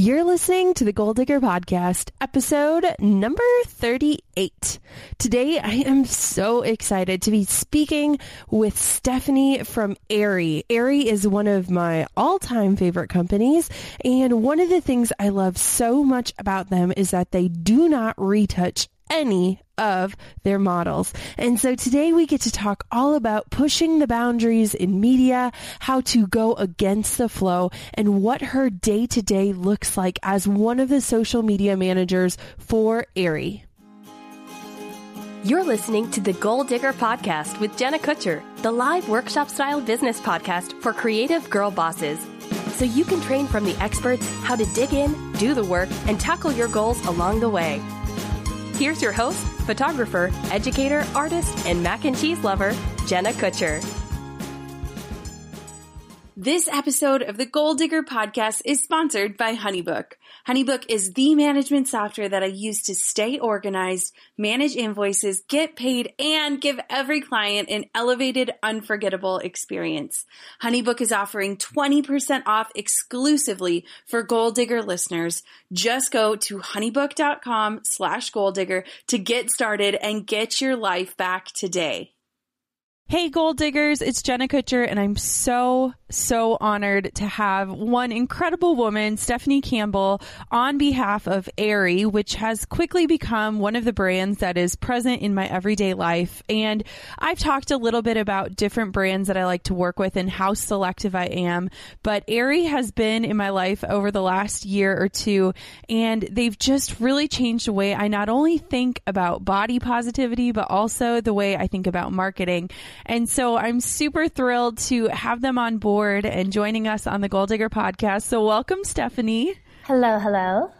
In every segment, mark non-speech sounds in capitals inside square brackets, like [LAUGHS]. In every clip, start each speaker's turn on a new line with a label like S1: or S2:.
S1: You're listening to the Goal Digger Podcast, episode number 38. Today, I am so excited to be speaking with Stephanie from Aerie. Aerie is one of my all-time favorite companies, and one of the things I love so much about them is that they do not retouch any of their models. And so today we get to talk all about pushing the boundaries in media, how to go against the flow, and what her day to day looks like as one of the social media managers for Aerie.
S2: You're listening to the Goal Digger Podcast with Jenna Kutcher, the live workshop style business podcast for creative girl bosses. So you can train from the experts how to dig in, do the work, and tackle your goals along the way. Here's your host, photographer, educator, artist, and mac and cheese lover, Jenna Kutcher.
S3: This episode of the Goal Digger podcast is sponsored by Honeybook. Honeybook is the management software that I use to stay organized, manage invoices, get paid, and give every client an elevated, unforgettable experience. Honeybook is offering 20% off exclusively for Goal Digger listeners. Just go to honeybook.com slash goal digger to get started and get your life back today. Hey, goal diggers, it's Jenna Kutcher, and I'm so, so honored to have one incredible woman, Stephanie Campbell, on behalf of Aerie, which has quickly become one of the brands that is present in my everyday life. And I've talked a little bit about different brands that I like to work with and how selective I am, but Aerie has been in my life over the last year or two, and they've just really changed the way I not only think about body positivity, but also the way I think about marketing. And so I'm super thrilled to have them on board and joining us on the Goal Digger podcast. So welcome, Stephanie.
S4: Hello, hello.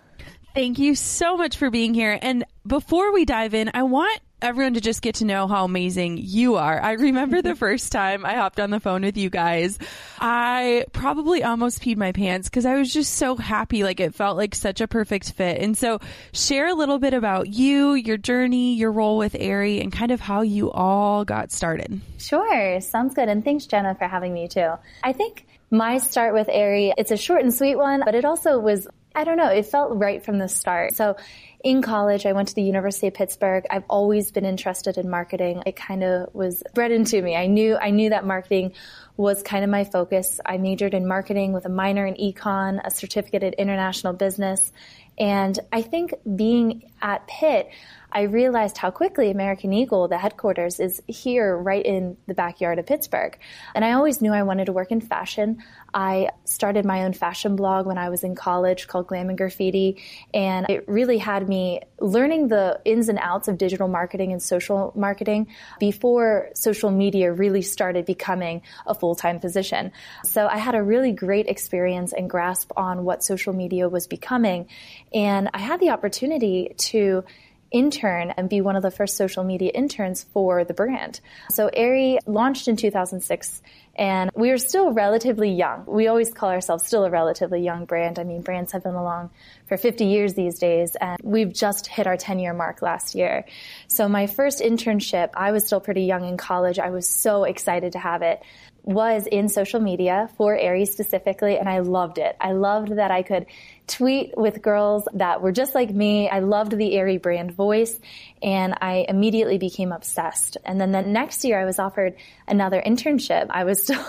S3: Thank you so much for being here. And before we dive in, I want everyone to just get to know how amazing you are. I remember the [LAUGHS] first time I hopped on the phone with you guys, I probably almost peed my pants because I was just so happy. Like it felt like such a perfect fit. And so share a little bit about you, your journey, your role with Aerie, and kind of how you all got started.
S4: Sure. Sounds good. And thanks, Jenna, for having me too. I think my start with Aerie, it's a short and sweet one, but it also was I don't know, it felt right from the start. So in college, I went to the University of Pittsburgh. I've always been interested in marketing. It kind of was bred into me. I knew, I knew that marketing was kind of my focus. I majored in marketing with a minor in econ, a certificate in international business. And I think being at Pitt, I realized how quickly American Eagle, the headquarters, is here right in the backyard of Pittsburgh. And I always knew I wanted to work in fashion. I started my own fashion blog when I was in college called Glam and Graffiti. And it really had me learning the ins and outs of digital marketing and social marketing before social media really started becoming a full time position. So I had a really great experience and grasp on what social media was becoming. And I had the opportunity to intern and be one of the first social media interns for the brand. So Aerie launched in 2006 and we are still relatively young. We always call ourselves still a relatively young brand. I mean, brands have been along for 50 years these days, and we've just hit our 10 year mark last year. So my first internship, I was still pretty young in college. I was so excited to have it was in social media for Aerie specifically, and I loved it. I loved that I could tweet with girls that were just like me. I loved the Aerie brand voice, and I immediately became obsessed. And then the next year, I was offered another internship. I was [LAUGHS] still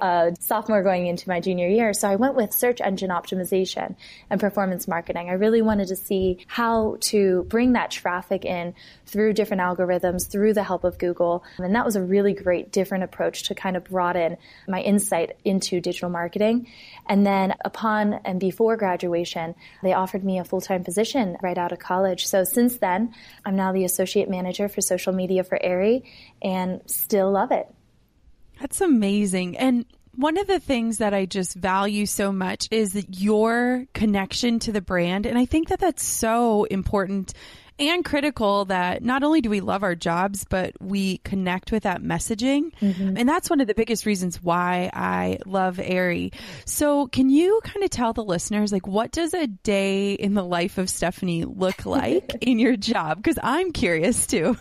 S4: a sophomore going into my junior year, so I went with search engine optimization and performance marketing. I really wanted to see how to bring that traffic in through different algorithms, through the help of Google. And that was a really great different approach to kind of broaden my insight into digital marketing. And then upon and before graduation, they offered me a full-time position right out of college. So since then, I'm now the associate manager for social media for Aerie and still love it.
S3: That's amazing. And one of the things that I just value so much is your connection to the brand. And I think that that's so important and critical that not only do we love our jobs, but we connect with that messaging. Mm-hmm. And that's one of the biggest reasons why I love Aerie. So can you kind of tell the listeners, like, what does a day in the life of Stephanie look like [LAUGHS] in your job? Cause I'm curious too.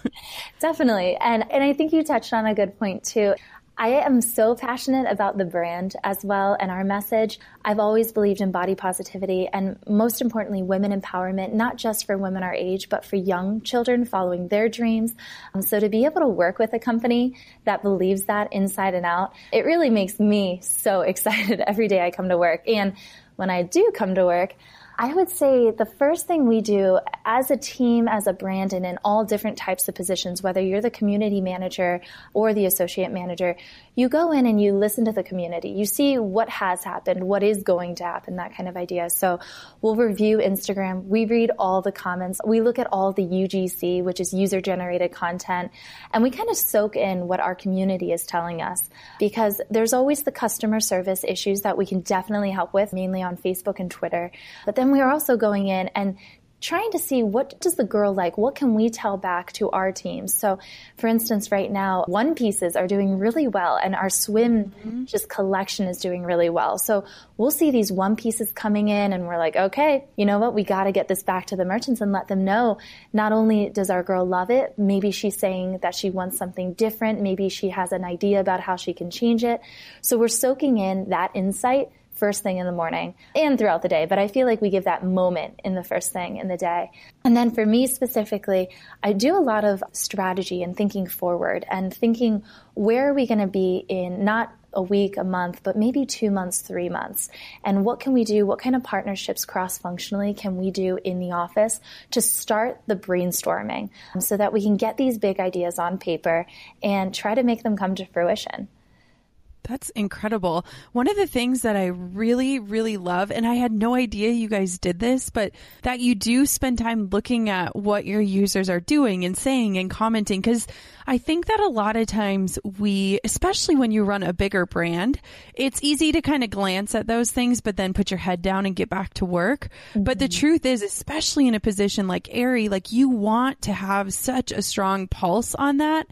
S4: Definitely. And, and I think you touched on a good point too. I am so passionate about the brand as well and our message. I've always believed in body positivity and most importantly, women empowerment, not just for women our age, but for young children following their dreams. Um, so to be able to work with a company that believes that inside and out, it really makes me so [LAUGHS] excited every day I come to work. And when I do come to work, I would say the first thing we do as a team, as a brand, and in all different types of positions, whether you're the community manager or the associate manager, you go in and you listen to the community. You see what has happened, what is going to happen, that kind of idea. So we'll review Instagram. We read all the comments. We look at all the UGC, which is user generated content, and we kind of soak in what our community is telling us because there's always the customer service issues that we can definitely help with, mainly on Facebook and Twitter. But then we are also going in and trying to see what does the girl like? What can we tell back to our teams so for instance right now one pieces are doing really well and our swim mm-hmm. just collection is doing really well. So we'll see these one pieces coming in and we're like okay you know what? We got to get this back to the merchants and let them know not only does our girl love it maybe she's saying that she wants something different maybe she has an idea about how she can change it. So we're soaking in that insight first thing in the morning and throughout the day, but I feel like we give that moment in the first thing in the day. And then for me specifically, I do a lot of strategy and thinking forward and thinking where are we going to be in not a week, a month, but maybe two months, three months. And what can we do? What kind of partnerships cross functionally can we do in the office to start the brainstorming so that we can get these big ideas on paper and try to make them come to fruition?
S3: That's incredible. One of the things that I really, really love, and I had no idea you guys did this, but that you do spend time looking at what your users are doing and saying and commenting. Cause I think that a lot of times we, especially when you run a bigger brand, it's easy to kind of glance at those things, but then put your head down and get back to work. Mm-hmm. But the truth is, especially in a position like Aerie, like you want to have such a strong pulse on that.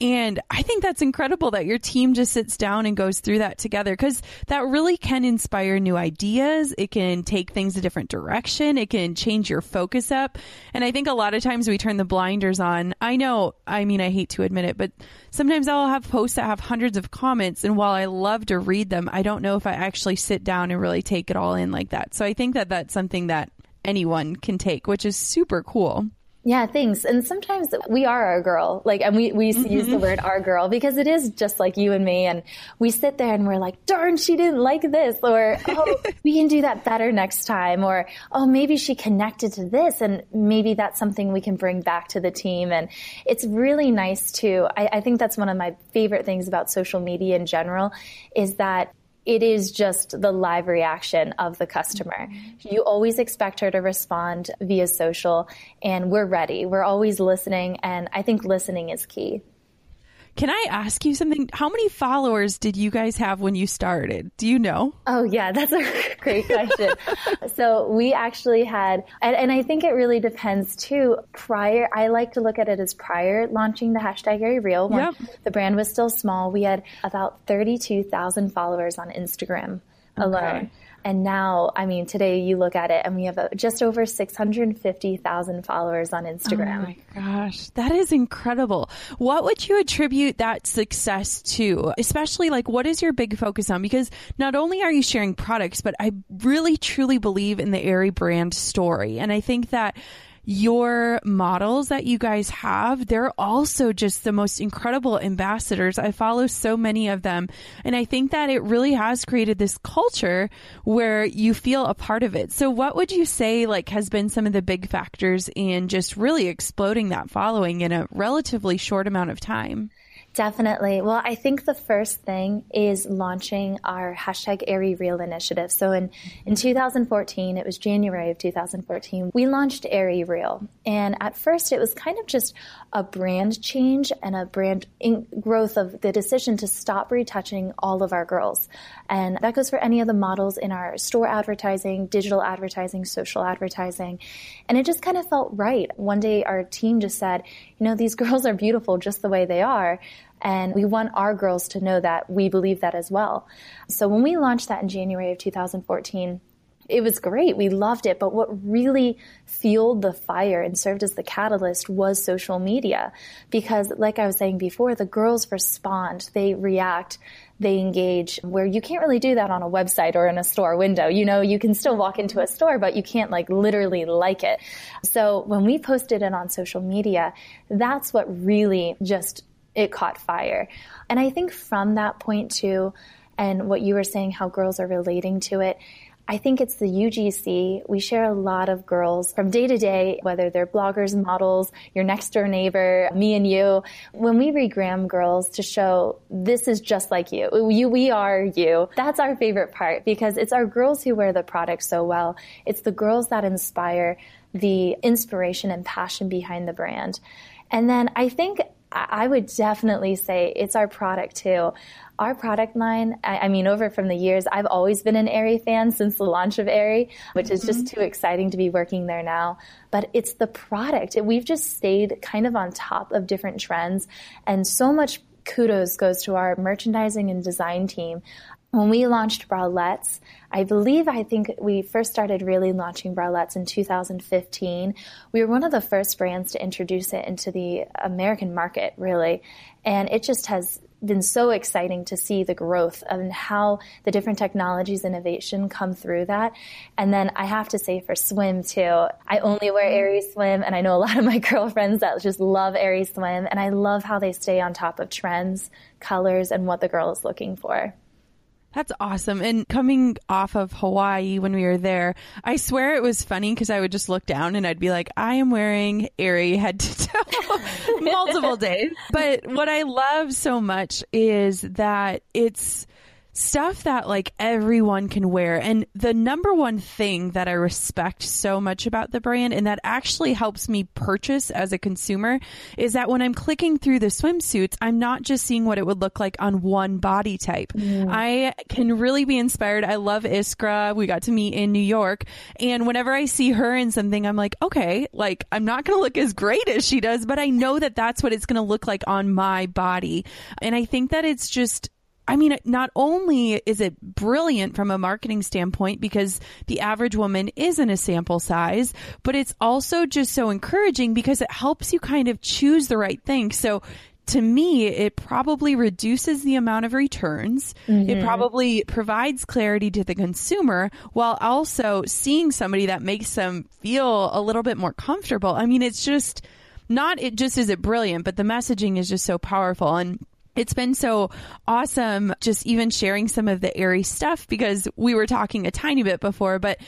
S3: And I think that's incredible that your team just sits down and goes through that together because that really can inspire new ideas. It can take things a different direction. It can change your focus up. And I think a lot of times we turn the blinders on. I know, I mean, I hate to admit it, but sometimes I'll have posts that have hundreds of comments. And while I love to read them, I don't know if I actually sit down and really take it all in like that. So I think that that's something that anyone can take, which is super cool.
S4: Yeah, thanks. And sometimes we are our girl, like, and we, we mm-hmm. use the word our girl because it is just like you and me. And we sit there and we're like, darn, she didn't like this. Or, oh, [LAUGHS] we can do that better next time. Or, oh, maybe she connected to this and maybe that's something we can bring back to the team. And it's really nice too. I, I think that's one of my favorite things about social media in general is that it is just the live reaction of the customer. Mm-hmm. You always expect her to respond via social and we're ready. We're always listening and I think listening is key.
S3: Can I ask you something? How many followers did you guys have when you started? Do you know?
S4: Oh, yeah, [LAUGHS] that's a great question. so we actually had, and, and, I think it really depends too. Prior, I like to look at it as prior launching the hashtag Aerie Real when yep. the brand was still small. We had about 32,000 followers on Instagram alone. Okay. And now, I mean, today you look at it and we have uh, just over 650,000 followers on Instagram.
S3: Oh my gosh, that is incredible. What would you attribute that success to? Especially like what is your big focus on? Because not only are you sharing products, but I really truly believe in the Aerie brand story. And I think that your models that you guys have, they're also just the most incredible ambassadors. I follow so many of them. And I think that it really has created this culture where you feel a part of it. So what would you say like has been some of the big factors in just really exploding that following in a relatively short amount of time?
S4: Definitely. Well, I think the first thing is launching our hashtag Aerie Real initiative. So in, in 2014, it was January of 2014, we launched Aerie Real. And at first it was kind of just a brand change and a brand growth of the decision to stop retouching all of our girls. And that goes for any of the models in our store advertising, digital advertising, social advertising. And it just kind of felt right. One day our team just said, you know, these [LAUGHS] girls are beautiful just the way they are. And we want our girls to know that we believe that as well. So when we launched that in January of 2014, it was great. We loved it. But what really fueled the fire and served as the catalyst was social media. Because like I was saying before, the girls respond, they react, they engage where you can't really do that on a website or in a store window. You know, you can still walk into a store, but you can't like literally like it. So when we posted it on social media, that's what really just, it caught fire. And I think from that point too, and what you were saying, how girls are relating to it, I think it's the UGC. We share a lot of girls from day to day, whether they're bloggers, models, your next door neighbor, me and you. When we regram girls to show this is just like you, you, we are you. That's our favorite part because it's our girls who wear the product so well. It's the girls that inspire the inspiration and passion behind the brand. And then I think I would definitely say it's our product too our product line, I, I, mean, over from the years, I've always been an Aerie fan since the launch of Aerie, which mm-hmm. is just mm-hmm. too exciting to be working there now. But it's the product. We've just stayed kind of on top of different trends and so much kudos goes to our merchandising and design team. When we launched bralettes, I believe I think we first started really launching bralettes in 2015. We were one of the first brands to introduce it into the American market, really. And it just has been so exciting to see the growth and how the different technologies innovation come through that. And then I have to say for swim too, I only wear Aerie swim and I know a lot of my [LAUGHS] girlfriends that just love Aerie swim and I love how they stay on top of trends, colors and what the girl is looking for.
S3: That's awesome. And coming off of Hawaii when we were there, I swear it was funny because I would just look down and I'd be like, I am wearing Aerie head to toe [LAUGHS] multiple days. But what I love so much is that it's stuff that like everyone can wear. And the number one thing that I respect so much about the brand and that actually helps me purchase as a consumer is that when I'm clicking through the swimsuits, I'm not just seeing what it would look like on one body type. Mm. I can really be inspired. I love Iskra. We got to meet in New York. And whenever I see her in something, I'm like, okay, like I'm not going to look as great as she does, but I know that that's what it's going to look like on my body. And I think that it's just I mean, not only is it brilliant from a marketing standpoint because the average woman isn't a sample size, but it's also just so encouraging because it helps you kind of choose the right thing. So to me, it probably reduces the amount of returns. Mm-hmm. It probably provides clarity to the consumer while also seeing somebody that makes them feel a little bit more comfortable. I mean, it's just not, it just is it brilliant, but the messaging is just so powerful. And it's been so awesome just even sharing some of the Aerie stuff because we were talking a tiny bit before, but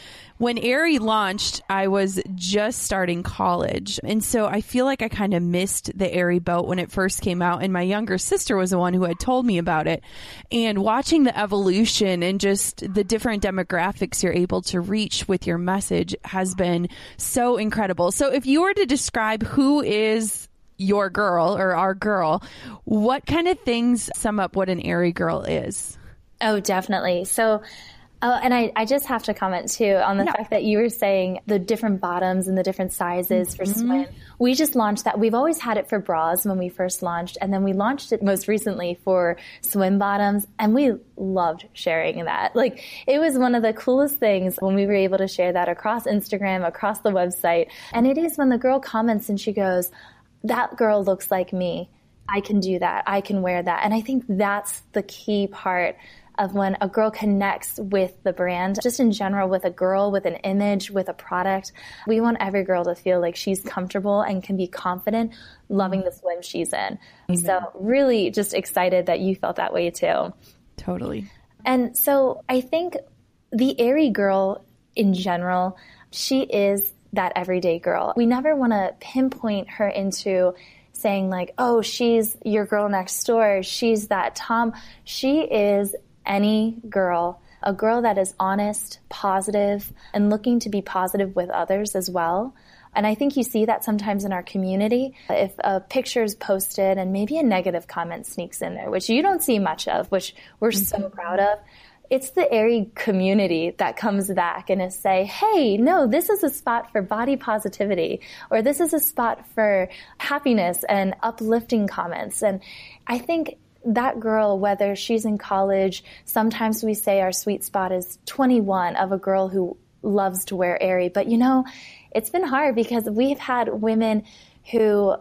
S3: when Aerie launched, I was just starting college. And so I feel like I kind of missed the Aerie boat when it first came out. And my younger sister was the one who had told me about it. And watching the evolution and just the different demographics you're able to reach with your message has been so incredible. So if you were to describe who is your girl or our girl. What kind of things sum up what an Aerie girl is?
S4: Oh, definitely. So, Oh, and I, I just have to comment too on the fact that you were saying the different bottoms and the different sizes mm-hmm. for swim. We just launched that. We've always had it for bras when we first launched, and then we launched it most recently for swim bottoms, and we loved sharing that. Like, it was one of the coolest things when we were able to share that across Instagram, across the website. And it is when the girl comments and she goes, That girl looks like me. I can do that. I can wear that. And I think that's the key part of when a girl connects with the brand, just in general with a girl, with an image, with a product. We want every girl to feel like she's comfortable and can be confident loving the swim she's in. Mm-hmm. So really just excited that you felt that way too.
S3: Totally.
S4: And so I think the Aerie girl in general, she is that everyday girl. We never want to pinpoint her into saying like, oh, she's your girl next door. She's that Tom. She is any girl, a girl that is honest, positive, and looking to be positive with others as well. And I think you see that sometimes in our community. If a picture is posted and maybe a negative comment sneaks in there, which you don't see much of, which we're so mm-hmm. proud of, it's the Aerie community that comes back and is say, hey, no, this is a spot for body positivity, or this is a spot for happiness and uplifting comments. And I think that girl, whether she's in college, sometimes we say our sweet spot is 21 of a girl who loves to wear Aerie. But you know, it's been hard because we've had women who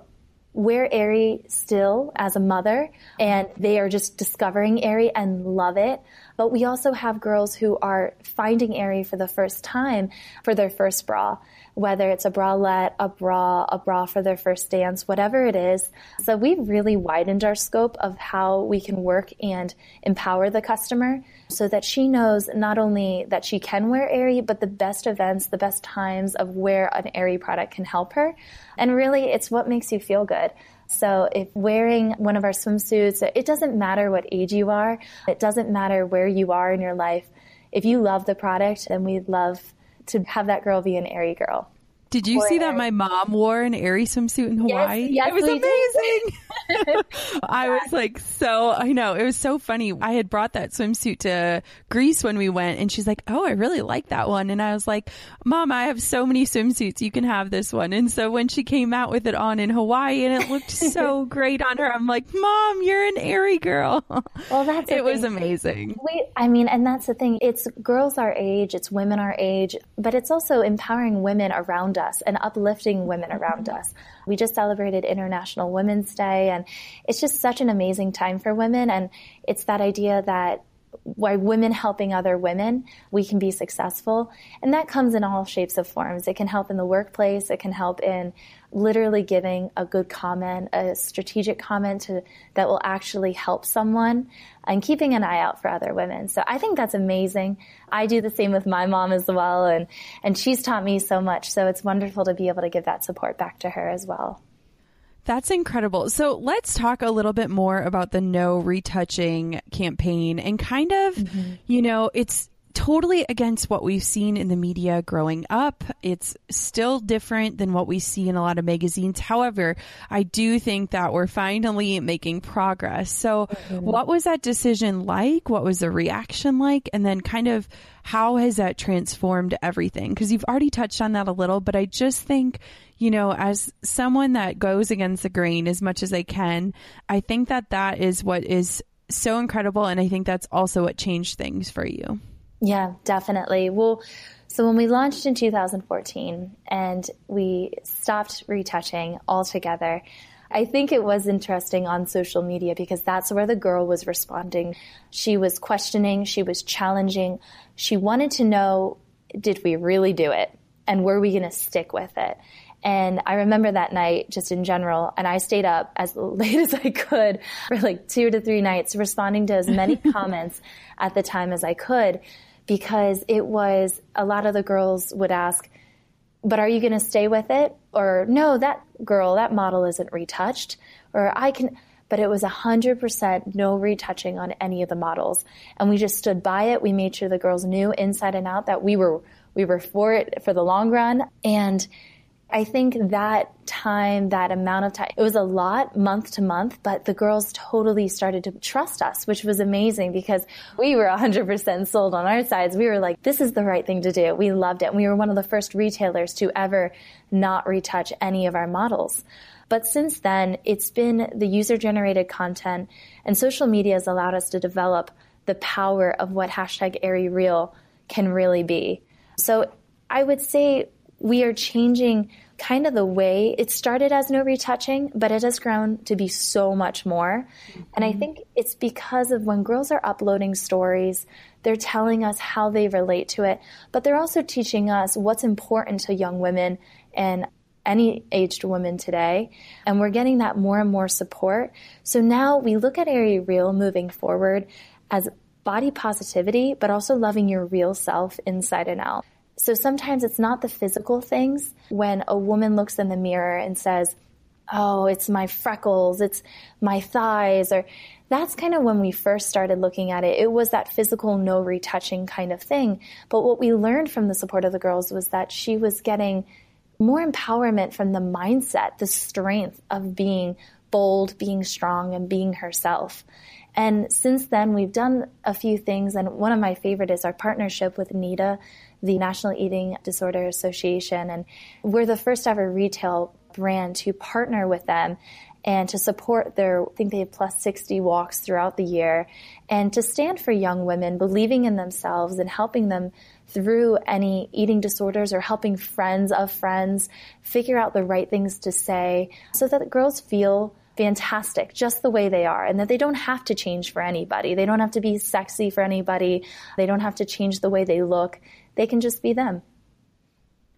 S4: wear Aerie still as a mother and they are just discovering Aerie and love it. But we also have girls who are finding Aerie for the first time for their first bra whether it's a bralette, a bra, a bra for their first dance, whatever it is. So we've really widened our scope of how we can work and empower the customer so that she knows not only that she can wear Aerie, but the best events, the best times of where an Aerie product can help her. And really, it's what makes you feel good. So if wearing one of our swimsuits, it doesn't matter what age you are. It doesn't matter where you are in your life. If you love the product, then we'd love to have that girl be an Aerie girl.
S3: Did you see that my mom wore an Aerie swimsuit in Hawaii?
S4: Yes, yes
S3: it was amazing. [LAUGHS] I was like, so, I know, it was so funny. I had brought that swimsuit to Greece when we went, and she's like, oh, I really like that one. And I was like, Mom, I have so many swimsuits. You can have this one. And so when she came out with it on in Hawaii and it looked [LAUGHS] so great on her, I'm like, Mom, you're an Aerie girl.
S4: Well, that's [LAUGHS]
S3: it was amazing.
S4: Wait, I mean, and that's the thing. It's girls our age, it's women our age, but it's also empowering women around us and uplifting women around us. We just celebrated International Women's Day and it's just such an amazing time for women. And it's that idea that by women helping other women, we can be successful. And that comes in all shapes of forms. It can help in the workplace. It can help in literally giving a good comment, a strategic comment to, that will actually help someone and keeping an eye out for other women. So I think that's amazing. I do the same with my mom as well. And, and she's taught me so much. So it's wonderful to be able to give that support back to her as well.
S3: That's incredible. So let's talk a little bit more about the no retouching campaign and kind of, mm-hmm. you know, it's totally against what we've seen in the media growing up. It's still different than what we see in a lot of magazines. However, I do think that we're finally making progress. So mm-hmm. what was that decision like? What was the reaction like? And then kind of how has that transformed everything? Because you've already touched on that a little, but I just think, you know, as someone that goes against the grain as much as I can, I think that that is what is so incredible. And I think that's also what changed things for you.
S4: Yeah, definitely. Well, so when we launched in 2014 and we stopped retouching altogether, I think it was interesting on social media because that's where the girl was responding. She was questioning, she was challenging, she wanted to know did we really do it? And were we going to stick with it? And I remember that night, just in general, and I stayed up as [LAUGHS] late as I could for like two to three nights, responding to as many [LAUGHS] comments at the time as I could because it was a lot of the girls would ask, but are you going to stay with it? Or no, that girl, that model isn't retouched. Or I can, but it was 100% no retouching on any of the models. And we just stood by it. We made sure the girls knew inside and out that we were, we were for it for the long run. And I think that time, that amount of time, it was a lot month to month, but the girls totally started to trust us, which was amazing because we were 100% sold on our sides. We were like, this is the right thing to do. We loved it. And we were one of the first retailers to ever not retouch any of our models. But since then, it's been the user generated content and social media has allowed us to develop the power of what hashtag Aerie Real can really be. So I would say we are changing kind of the way it started as no retouching, but it has grown to be so much more. Mm-hmm. And I mm-hmm. think it's because of when girls are uploading stories, they're telling us how they relate to it, but they're also teaching us what's important to young women and any aged woman today. And we're getting that more and more support. So now we look at Aerie Real moving forward as body positivity, but also loving your real self inside and out. So sometimes it's not the physical things. When a woman looks in the mirror and says, Oh, it's my freckles, it's my thighs, or that's kind of when we first started looking at it. It was that physical, no retouching kind of thing. But what we learned from the support of the girls was that she was getting more empowerment from the mindset, the strength of being bold, being strong, and being herself. And since then, we've done a few things, and one of my favorite is our partnership with NEDA, the National Eating Disorder Association. And we're the first ever retail brand to partner with them and to support their, I think they have plus 60 walks throughout the year, and to stand for young women, believing in themselves and helping them through any eating disorders or helping friends of friends figure out the right things to say so that girls feel fantastic just the way they are and that they don't have to change for anybody. They don't have to be sexy for anybody. They don't have to change the way they look. They can just be them.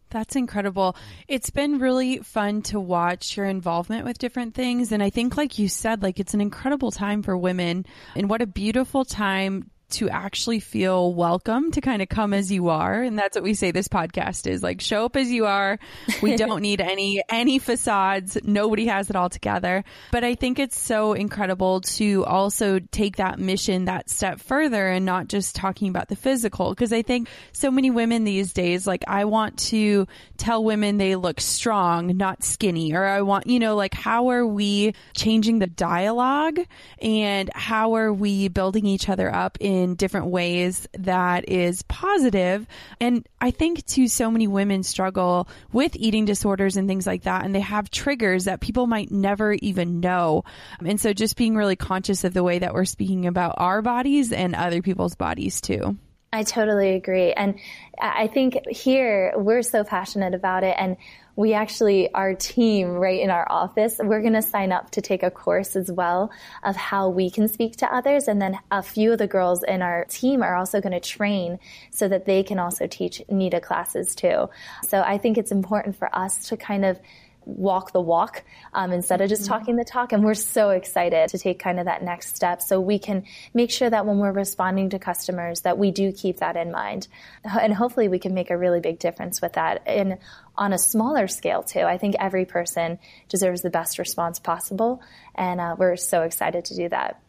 S3: That's incredible. It's been really fun to watch your involvement with different things. And I think, like you said, like it's an incredible time for women. And what a beautiful time to actually feel welcome to kind of come as you are. And that's what we say this podcast is like show up as you are. We [LAUGHS] don't need any, any facades. Nobody has it all together. But I think it's so incredible to also take that mission that step further and not just talking about the physical. Cause I think so many women these days, like I want to tell women they look strong, not skinny, or I want, you know, like how are we changing the dialogue and how are we building each other up in in different ways that is positive. And I think too, so many women struggle with eating disorders and things like that. And they have triggers that people might never even know. And so just being really conscious of the way that we're speaking about our bodies and other people's bodies too.
S4: I totally agree. And I think here we're so passionate about it. And we actually, our team right in our office, we're going to sign up to take a course as well of how we can speak to others. And then a few of the girls in our team are also going to train so that they can also teach NEDA classes too. So I think it's important for us to kind of walk the walk um, instead of just mm-hmm. talking the talk. And we're so excited to take kind of that next step so we can make sure that when we're responding to customers that we do keep that in mind. And hopefully we can make a really big difference with that. And on a smaller scale too, I think every person deserves the best response possible. And uh, we're so excited to do that.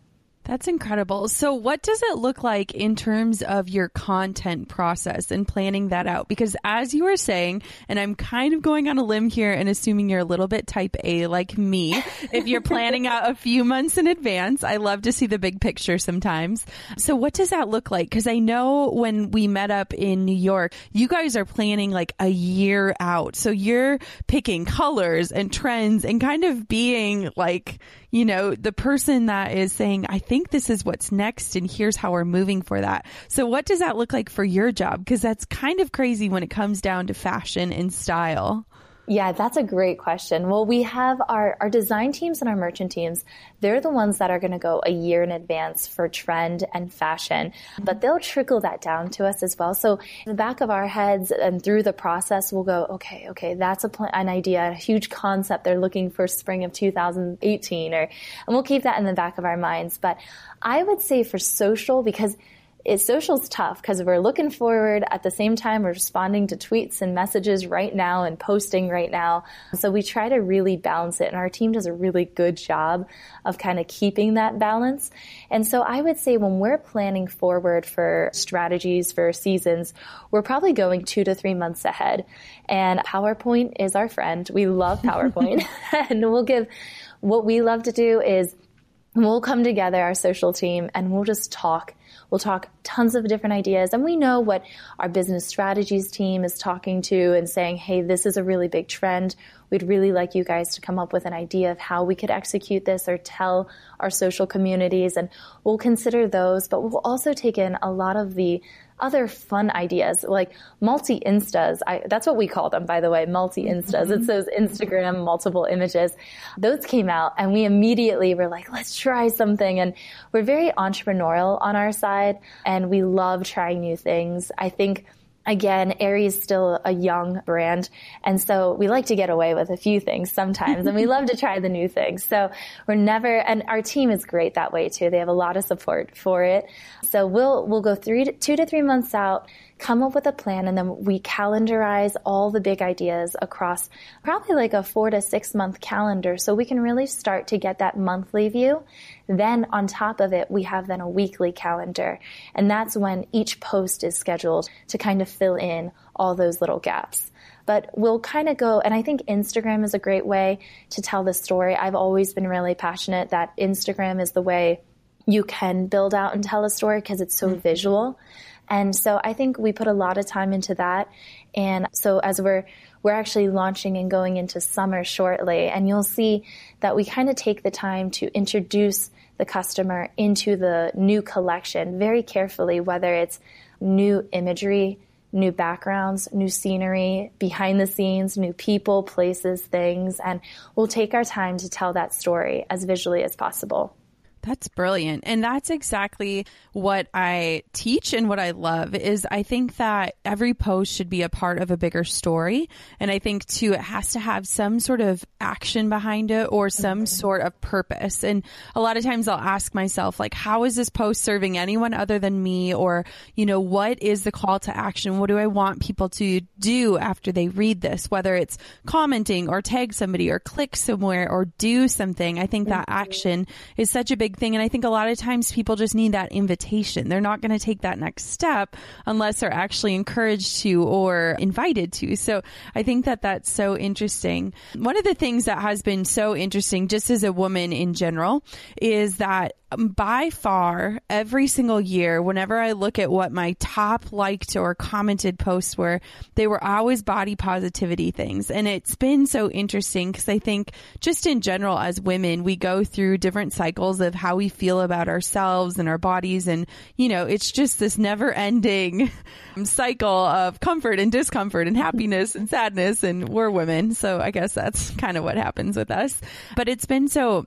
S3: That's incredible. So, what does it look like in terms of your content process and planning that out? Because, as you were saying, and I'm kind of going on a limb here and assuming you're a little bit type A like me, [LAUGHS] if you're planning out a few months in advance, I love to see the big picture sometimes. So, what does that look like? Because I know when we met up in New York, you guys are planning like a year out. So, you're picking colors and trends and kind of being like, you know, the person that is saying, I think this is what's next and here's how we're moving for that. So what does that look like for your job? Because that's kind of crazy when it comes down to fashion and style.
S4: Yeah, that's a great question. Well, we have our, our design teams and our merchant teams. They're the ones that are going to go a year in advance for trend and fashion, but they'll trickle that down to us as well. So in the back of our heads and through the process, we'll go, okay, okay, that's a an idea, a huge concept they're looking for spring of 2018 or, and we'll keep that in the back of our minds. But I would say for social, because it, social's tough because we're looking forward at the same time we're responding to tweets and messages right now and posting right now. So we try to really balance it and our team does a really good job of kind of keeping that balance. And so I would say when we're planning forward for strategies for seasons, we're probably going two to three months ahead. And PowerPoint is our friend. We love PowerPoint [LAUGHS] [LAUGHS] and we'll give what we love to do is we'll come together, our social team, and we'll just talk We'll talk tons of different ideas and we know what our business strategies team is talking to and saying, Hey, this is a really big trend. We'd really like you guys to come up with an idea of how we could execute this or tell our social communities and we'll consider those, but we'll also take in a lot of the other fun ideas like multi instas. that's what we call them, by the way, multi instas. Mm-hmm. It's those Instagram multiple images. Those came out and we immediately were like, let's try something. And we're very entrepreneurial on our side and we love trying new things. I think again, Aerie is still a young brand. And so we like to get away with a few things sometimes and we love to try the new things. So we're never, and our team is great that way too. They have a lot of support for it. So we'll, we'll go three to, two to three months out come up with a plan and then we calendarize all the big ideas across probably like a four to six month calendar so we can really start to get that monthly view. Then on top of it, we have then a weekly calendar. And that's when each post is scheduled to kind of fill in all those little gaps but we'll kind of go, and I think Instagram is a great way to tell the story. I've always been really passionate that Instagram is the way you can build out and tell a story because it's so mm-hmm. visual. And so I think we put a lot of time into that. And so as we're, we're actually launching and going into summer shortly, and you'll see that we kind of take the time to introduce the customer into the new collection very carefully, whether it's new imagery, new backgrounds, new scenery, behind the scenes, new people, places, things, and we'll take our time to tell that story as visually as possible.
S3: That's brilliant. And that's exactly what I teach and what I love is I think that every post should be a part of a bigger story. And I think too, it has to have some sort of action behind it or some sort of purpose. And a lot of times I'll ask myself, like, how is this post serving anyone other than me? Or, you know, what is the call to action? What do I want people to do after they read this? Whether it's commenting or tag somebody or click somewhere or do something. I think that action is such a big thing. And I think a lot of times people just need that invitation. They're not going to take that next step unless they're actually encouraged to or invited to. So I think that that's so interesting. One of the things that has been so interesting, just as a woman in general, is that Um, by far every single year, whenever I look at what my top liked or commented posts were, they were always body positivity things. And it's been so interesting because I think just in general as women, we go through different cycles of how we feel about ourselves and our bodies. And, you know, it's just this never ending [LAUGHS] cycle of comfort and discomfort and happiness and sadness. And we're women. So I guess that's kind of what happens with us. But it's been so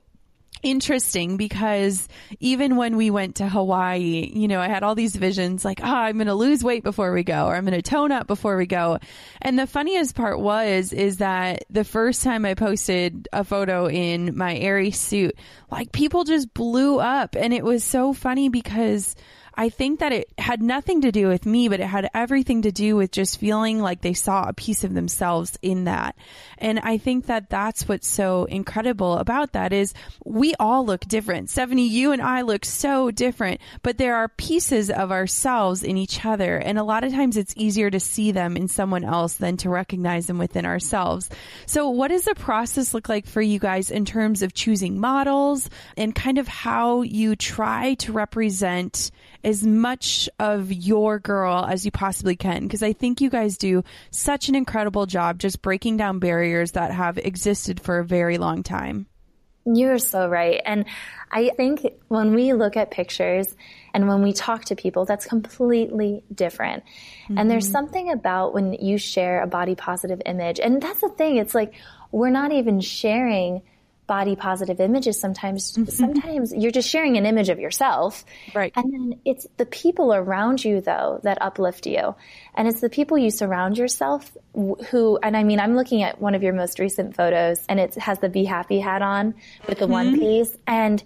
S3: interesting because even when we went to Hawaii, you know, I had all these visions like, oh, I'm going to lose weight before we go, or I'm going to tone up before we go. And the funniest part was, is that the first time I posted a photo in my Aerie suit, like people just blew up. And it was so funny because I think that it had nothing to do with me, but it had everything to do with just feeling like they saw a piece of themselves in that. And I think that that's what's so incredible about that is we all look different. Stephanie, you and I look so different, but there are pieces of ourselves in each other. And a lot of times it's easier to see them in someone else than to recognize them within ourselves. So what does the process look like for you guys in terms of choosing models and kind of how you try to represent as much of your girl as you possibly can because I think you guys do such an incredible job just breaking down barriers that have existed for a very long time.
S4: You're so right. And I think when we look at pictures and when we talk to people, that's completely different. Mm-hmm. And there's mm-hmm. something about when you share a body positive image. And that's the thing. It's like, we're not even sharing body positive images sometimes mm-hmm. sometimes you're just sharing an image of yourself.
S3: Right.
S4: And then it's the people around you though that uplift you. And it's the people you surround yourself who and i mean i'm looking at one of your most recent photos and it has the be happy hat on with the mm-hmm. one piece. And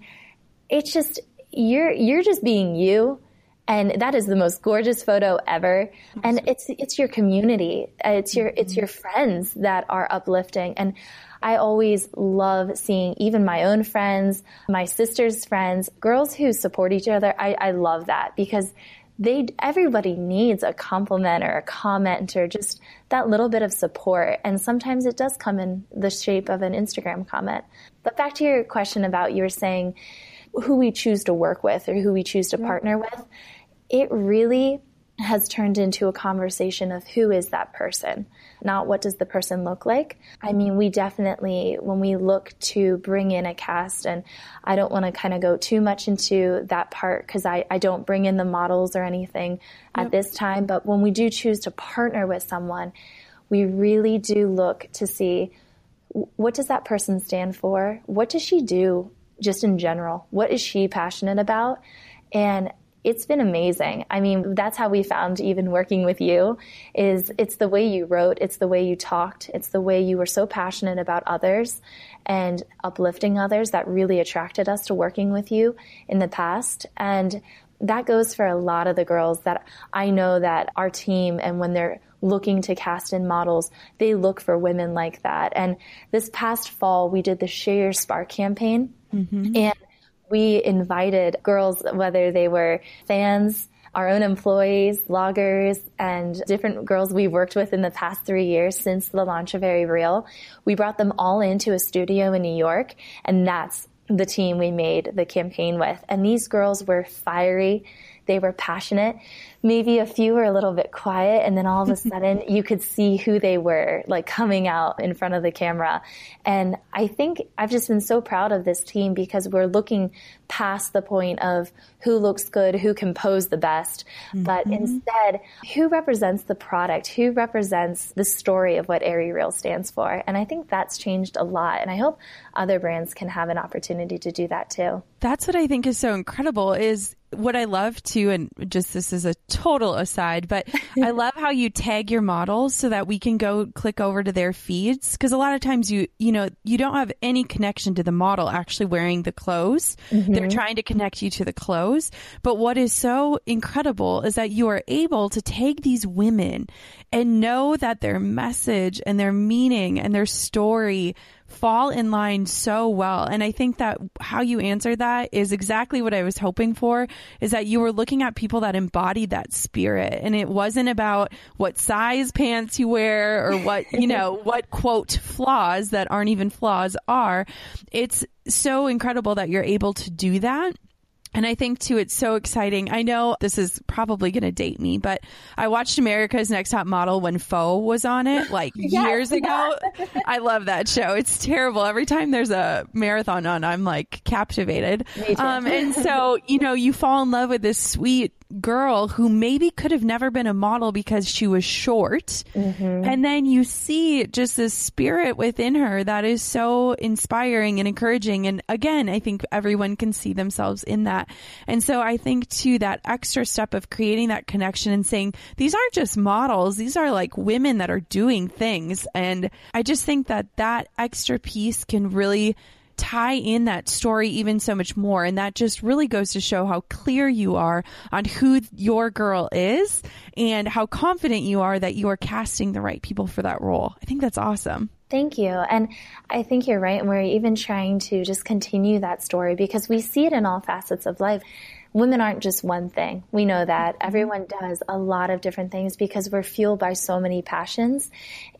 S4: it's just you're you're just being you. And that is the most gorgeous photo ever. And it's it's your community. It's your it's your friends that are uplifting. And I always love seeing even my own friends, my sister's friends, girls who support each other. I, I love that because they everybody needs a compliment or a comment or just that little bit of support and sometimes it does come in the shape of an Instagram comment. But back to your question about you were saying who we choose to work with or who we choose to yeah. partner with, it really has turned into a conversation of who is that person, not what does the person look like. I mean, we definitely, when we look to bring in a cast, and I don't want to kind of go too much into that part because I, I don't bring in the models or anything at this time, but when we do choose to partner with someone, we really do look to see what does that person stand for? What does she do just in general? What is she passionate about? And it's been amazing. I mean, that's how we found even working with you is it's the way you wrote, it's the way you talked, it's the way you were so passionate about others and uplifting others that really attracted us to working with you in the past. And that goes for a lot of the girls that I know that our team and when they're looking to cast in models, they look for women like that. And this past fall, we did the Share Your Spark campaign. Mm-hmm. And we invited girls, whether they were fans, our own employees, bloggers, and different girls we've worked with in the past three years since the launch of Aerie Real. We brought them all into a studio in New York, and that's the team we made the campaign with. And these girls were fiery. They were passionate maybe a few were a little bit quiet and then all of a [LAUGHS] sudden you could see who they were like coming out in front of the camera. And I think I've just been so proud of this team because we're looking past the point of who looks good, who can pose the best, mm-hmm. but instead who represents the product, who represents the story of what Aerie Real stands for. And I think that's changed a lot. And I hope other brands can have an opportunity to do that too.
S3: That's what I think is so incredible is what I love too, and just this is a total aside, but I [LAUGHS] love how you tag your models so that we can go click over to their feeds. Cause a lot of times you, you know, you don't have any connection to the model actually wearing the clothes. Mm-hmm. They're trying to connect you to the clothes. But what is so incredible is that you are able to take these women and know that their message and their meaning and their story fall in line so well. And I think that how you answered that is exactly what I was hoping for is that you were looking at people that embodied that spirit. And it wasn't about what size pants you wear or what, you know, [LAUGHS] what quote flaws that aren't even flaws are. It's so incredible that you're able to do that and I think too, it's so exciting. I know this is probably going to date me, but I watched America's Next Top Model when Faux was on it like [LAUGHS] yes, years ago. I love that show. It's terrible. Every time there's a marathon on, I'm like captivated. Um, and so, you know, you fall in love with this sweet girl who maybe could have never been a model because she was short. Mm-hmm. And then you see just this spirit within her that is so inspiring and encouraging. And again, I think everyone can see themselves in that. And so I think too that extra step of creating that connection and saying, these aren't just models. These are like women that are doing things. And I just think that that extra piece can really tie in that story even so much more. And that just really goes to show how clear you are on who your girl is and how confident you are that you are casting the right people for that role. I think that's awesome.
S4: Thank you. And I think you're right. And we're even trying to just continue that story because we see it in all facets of life women aren't just one thing. We know that everyone does a lot of different things because we're fueled by so many passions.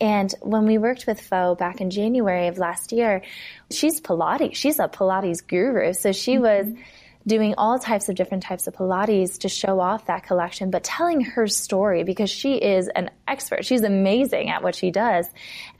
S4: And when we worked with Faux back in January of last year, she's Pilates. She's a Pilates guru. So she mm-hmm. was doing all types of different types of Pilates to show off that collection, but telling her story because she is an expert. She's amazing at what she does.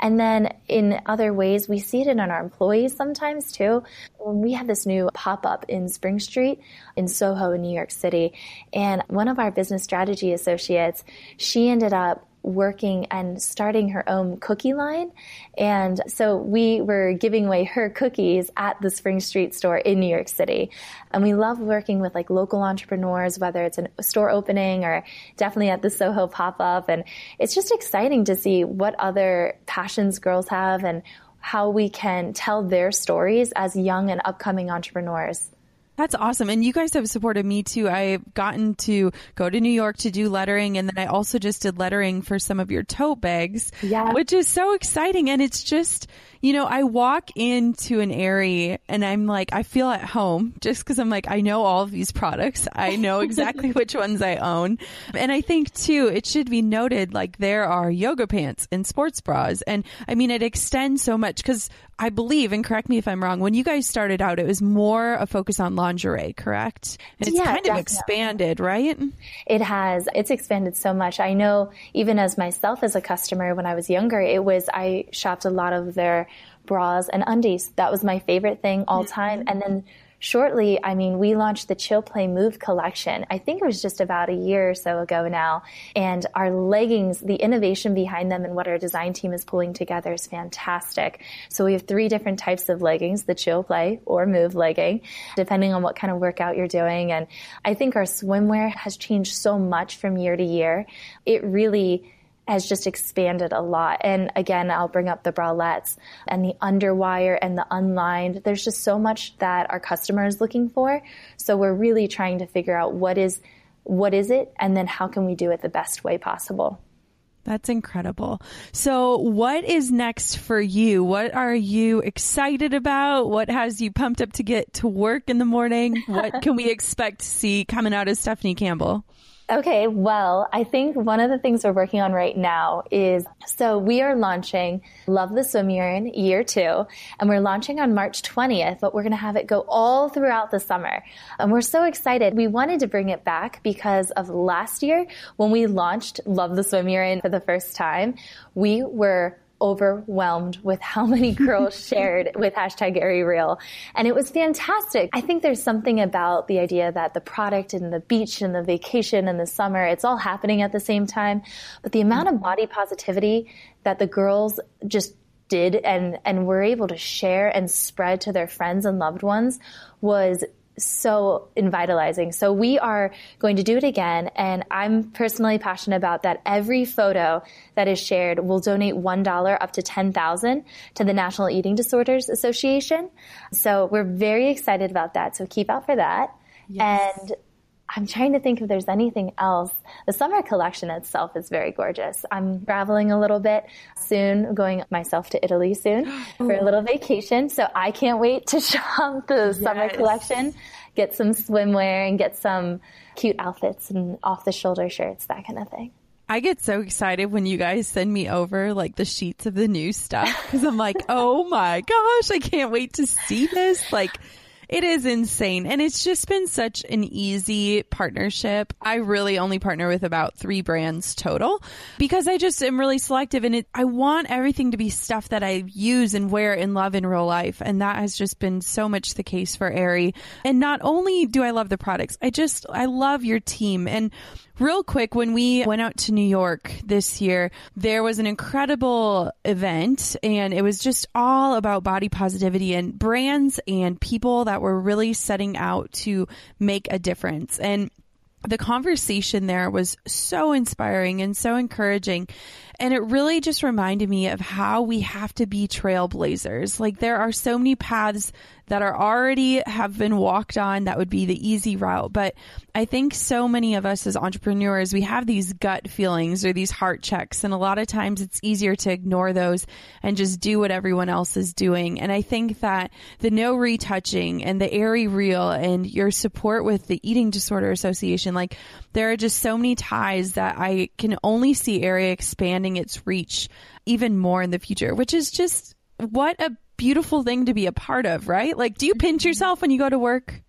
S4: And then in other ways, we see it in our employees sometimes too. We had this new pop up in Spring Street in Soho in New York City, and one of our business strategy associates, she ended up working and starting her own cookie line. And so we were giving away her cookies at the Spring Street store in New York City. And we love working with like local entrepreneurs, whether it's a store opening or definitely at the Soho pop up. And it's just exciting to see what other passions girls have and how we can tell their stories as young and upcoming entrepreneurs.
S3: That's awesome. And you guys have supported me too. I've gotten to go to New York to do lettering and then I also just did lettering for some of your tote bags,
S4: yeah.
S3: which is so exciting. And it's just, you know, I walk into an Aerie and I'm like, I feel at home just because I'm like, I know all of these products. I know [LAUGHS] exactly which ones I own. And I think too, it should be noted like there are yoga pants and sports bras. And I mean, it extends so much because I believe, and correct me if I'm wrong, when you guys started out, it was more a focus on lingerie, correct? And it's
S4: yeah,
S3: kind
S4: definitely.
S3: of expanded, right?
S4: It has. It's expanded so much. I know even as myself as a customer when I was younger, it was, I shopped a lot of their bras and undies. That was my favorite thing all time. And then shortly, I mean, we launched the Chill Play Move collection. I think it was just about a year or so ago now. And our leggings, the innovation behind them and what our design team is pulling together is fantastic. So we have three different types of leggings, the Chill Play or Move legging, depending on what kind of workout you're doing. And I think our swimwear has changed so much from year to year. It really has just expanded a lot. And again, I'll bring up the bralettes and the underwire and the unlined. There's just so much that our customer is looking for. So we're really trying to figure out what is what is it and then how can we do it the best way possible.
S3: That's incredible. So, what is next for you? What are you excited about? What has you pumped up to get to work in the morning? What [LAUGHS] can we expect to see coming out of Stephanie Campbell?
S4: Okay, well, I think one of the things we're working on right now is so we are launching Love the Swim You're In year two, and we're launching on March 20th, but we're going to have it go all throughout the summer. And we're so excited. We wanted to bring it back because of last year when we launched Love the Swim You're In for the first time. We were overwhelmed with how many girls [LAUGHS] shared with hashtag Aerie Real. And it was fantastic. I think there's something about the idea that the product and the beach and the vacation and the summer, it's all happening at the same time. But the amount of body positivity that the girls just did and, and were able to share and spread to their friends and loved ones was so invitalizing. So we are going to do it again. And I'm personally passionate about that. Every photo that is shared will donate $1 up to 10,000 to the National Eating Disorders Association. So we're very excited about that. So keep out for that. Yes. And I'm trying to think if there's anything else. The summer collection itself is very gorgeous. I'm traveling a little bit soon, going myself to Italy soon [GASPS] for a little vacation. So I can't wait to [LAUGHS] shop the yes. summer collection, get some swimwear and get some cute outfits and off the shoulder shirts, that kind of thing.
S3: I get so excited when you guys send me over like the sheets of the new stuff because I'm like, [LAUGHS] oh my gosh, I can't wait to see this. Like, it is insane. And it's just been such an easy partnership. I really only partner with about three brands total because I just am really selective and it, I want everything to be stuff that I use and wear and love in real life. And that has just been so much the case for Aerie. And not only do I love the products, I just, I love your team. And Real quick, when we went out to New York this year, there was an incredible event and it was just all about body positivity and brands and people that were really setting out to make a difference. And the conversation there was so inspiring and so encouraging. And it really just reminded me of how we have to be trailblazers. Like there are so many paths that are already have been walked on that would be the easy route. But I think so many of us as entrepreneurs, we have these gut feelings or these heart checks. And a lot of times it's easier to ignore those and just do what everyone else is doing. And I think that the no retouching and the Aerie Real and your support with the Eating Disorder Association, like there are just so many ties that I can only see Aerie expanding its reach even more in the future, which is just what a beautiful thing to be a part of, right? Like, do you pinch yourself when you go to work?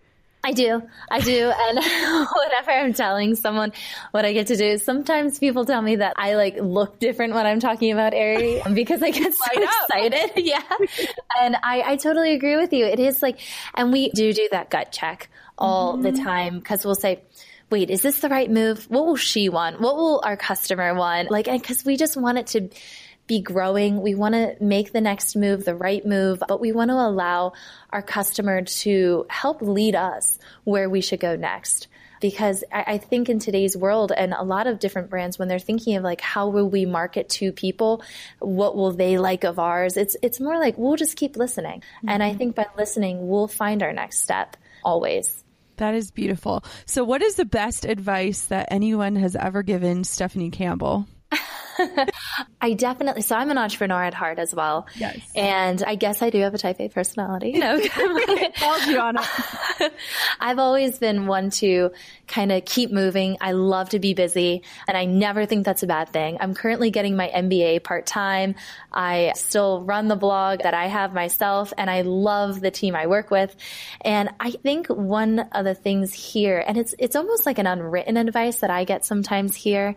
S4: I do. I do. [LAUGHS] And [LAUGHS] whenever I'm telling someone what I get to do, sometimes people tell me that I like look different when I'm talking about Aerie [LAUGHS] because I get so excited. yeah. And I, I totally agree with you. It is like, and we do do that gut check all mm-hmm. the time because we'll say, wait, is this the right move? What will she want? What will our customer want? Like, because we just want it to be growing. We want to make the next move the right move, but we want to allow our customer to help lead us where we should go next because I, think in today's world and a lot of different brands when they're thinking of like how will we market to people what will they like of ours it's it's more like we'll just keep listening mm-hmm. and i think by listening we'll find our next step always.
S3: That is beautiful. So, what is the best advice that anyone has ever given Stephanie Campbell? [LAUGHS]
S4: I definitely, so I'm an entrepreneur at heart as well.
S3: Yes.
S4: And I guess I do have a type A personality.
S3: No, [LAUGHS] called you on it. [LAUGHS]
S4: I've always been one to kind of keep moving. I love to be busy and I never think that's a bad thing. I'm currently getting my MBA part time. I still run the blog that I have myself and I love the team I work with. And I think one of the things here, and it's, it's almost like an unwritten advice that I get sometimes here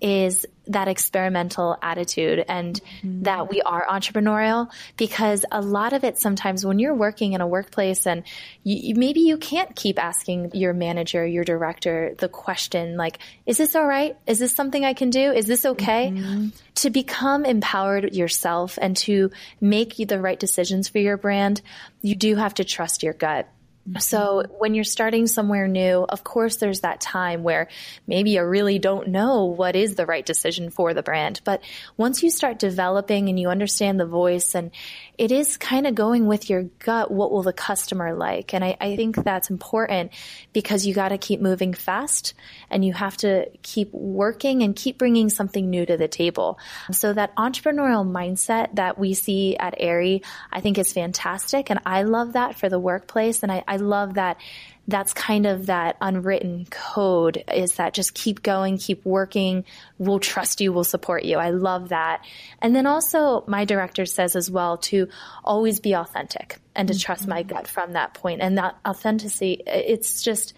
S4: is that experimental attitude and mm-hmm. that we are entrepreneurial because a lot of it sometimes when you're working in a workplace and you, maybe you can't keep asking your manager, your director the question like, is this all right? Is this something I can do? Is this okay? Mm-hmm. To become empowered yourself and to make the right decisions for your brand, you do have to trust your gut. Mm-hmm. So when you're starting somewhere new, of course, there's that time where maybe you really don't know what is the right decision for the brand. But once you start developing and you understand the voice and it is kind of going with your gut, what will the customer like? And I, I think that's important because you got to keep moving fast and you have to keep working and keep bringing something new to the table. So that entrepreneurial mindset that we see at Aerie, I think is fantastic. And I love that for the workplace. And I, I love that that's kind of that unwritten code is that just keep going, keep working. We'll trust you. We'll support you. I love that. And then also my director says as well to always be authentic and to mm-hmm. trust my gut from that point. And that authenticity, it's just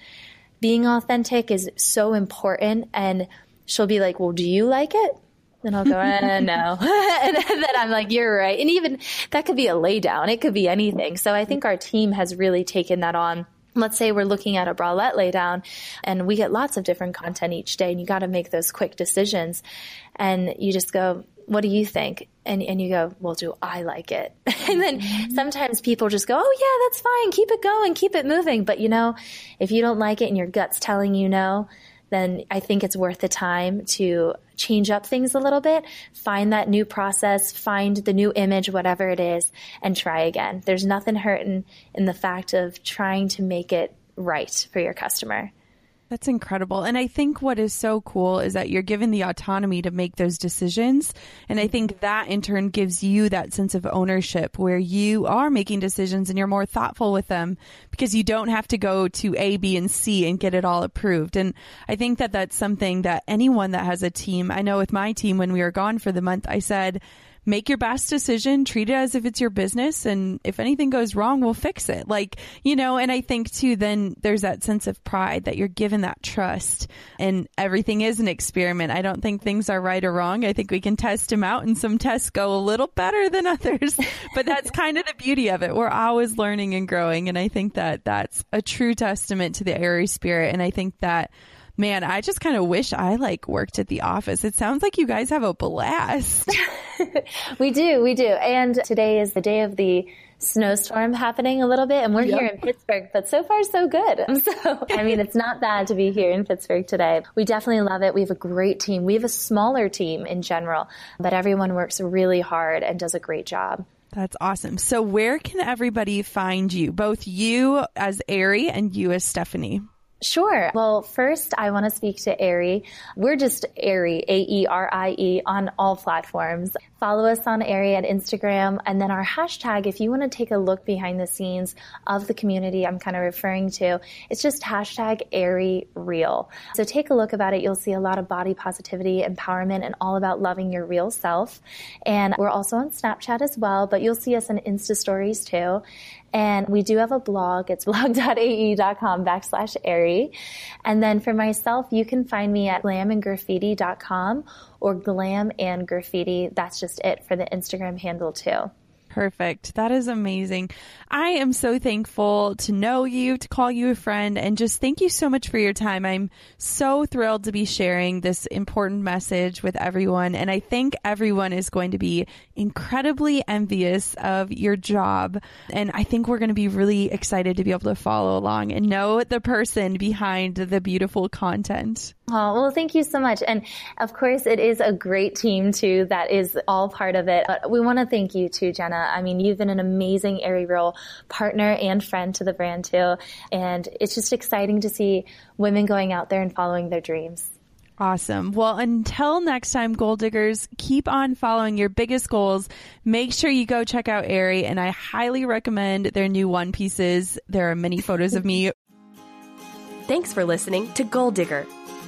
S4: being authentic is so important. And she'll be like, well, do you like it? Then I'll go, eh, [LAUGHS] no. [LAUGHS] and then I'm like, you're right. And even that could be a lay down. It could be anything. So I think our team has really taken that on. Let's say we're looking at a bralette laydown and we get lots of different content each day and you got to make those quick decisions and you just go, what do you think? And, and you go, well, do I like it? [LAUGHS] and then mm-hmm. sometimes people just go, oh yeah, that's fine. Keep it going. Keep it moving. But you know, if you don't like it and your gut's telling you no, then I think it's worth the time to change up things a little bit, find that new process, find the new image, whatever it is, and try again. There's nothing hurting in the fact of trying to make it right for your customer.
S3: That's incredible. And I think what is so cool is that you're given the autonomy to make those decisions. And I think that in turn gives you that sense of ownership where you are making decisions and you're more thoughtful with them because you don't have to go to A, B, and C and get it all approved. And I think that that's something that anyone that has a team, I know with my team when we were gone for the month, I said, make your best decision, treat it as if it's your business. And if anything goes wrong, we'll fix it. Like, you know, and I think too, then there's that sense of pride that you're given that trust and everything is an experiment. I don't think things are right or wrong. I think we can test them out and some tests go a little better than others, [LAUGHS] but that's kind of the beauty of it. We're always learning and growing. And I think that that's a true testament to the Aerie spirit. And I think that Man, I just kind of wish I like worked at the office. It sounds like you guys have a blast. [LAUGHS]
S4: we do, we do. And today is the day of the snowstorm happening a little bit and we're yep. here in Pittsburgh, but so far so good. [LAUGHS] So, I mean, it's not bad to be here in Pittsburgh today. We definitely love it. We have a great team. We have a smaller team in general, but everyone works really hard and does a great job.
S3: That's awesome. So where can everybody find you? Both you as Aerie and you as Stephanie?
S4: Sure. Well, first, I want to speak to Aerie. We're just Aerie, A-E-R-I-E, on all platforms. Follow us on Aerie at Instagram. And then our hashtag, if you want to take a look behind the scenes of the community I'm kind of referring to, it's just hashtag Aerie Real. So take a look about it. You'll see a lot of body positivity, empowerment, and all about loving your real self. And we're also on Snapchat as well, but you'll see us in Insta stories too. And we do have a blog. It's [LAUGHS] blog.ae.com backslash Aerie. And then for myself, you can find me at glamandgraffiti.com or glam and graffiti. That's just it for the Instagram handle too.
S3: Perfect. That is amazing. I am so thankful to know you, to call you a friend, and just thank you so much for your time. I'm so thrilled to be sharing this important message with everyone. And I think everyone is going to be incredibly envious of your job. And I think we're going to be really excited to be able to follow along and know the person behind the beautiful content.
S4: Oh, well, thank you so much. And of course, it is a great team too that is all part of it. But we want to thank you too, Jenna. I mean, you've been an amazing Aerie Real partner and friend to the brand too. And it's just exciting to see women going out there and following their dreams.
S3: Awesome. Well, until next time, goal diggers, keep on following your biggest goals. Make sure you go check out Aerie, and I highly recommend their new one pieces. There are many photos of me. [LAUGHS]
S2: Thanks for listening to Goal Digger.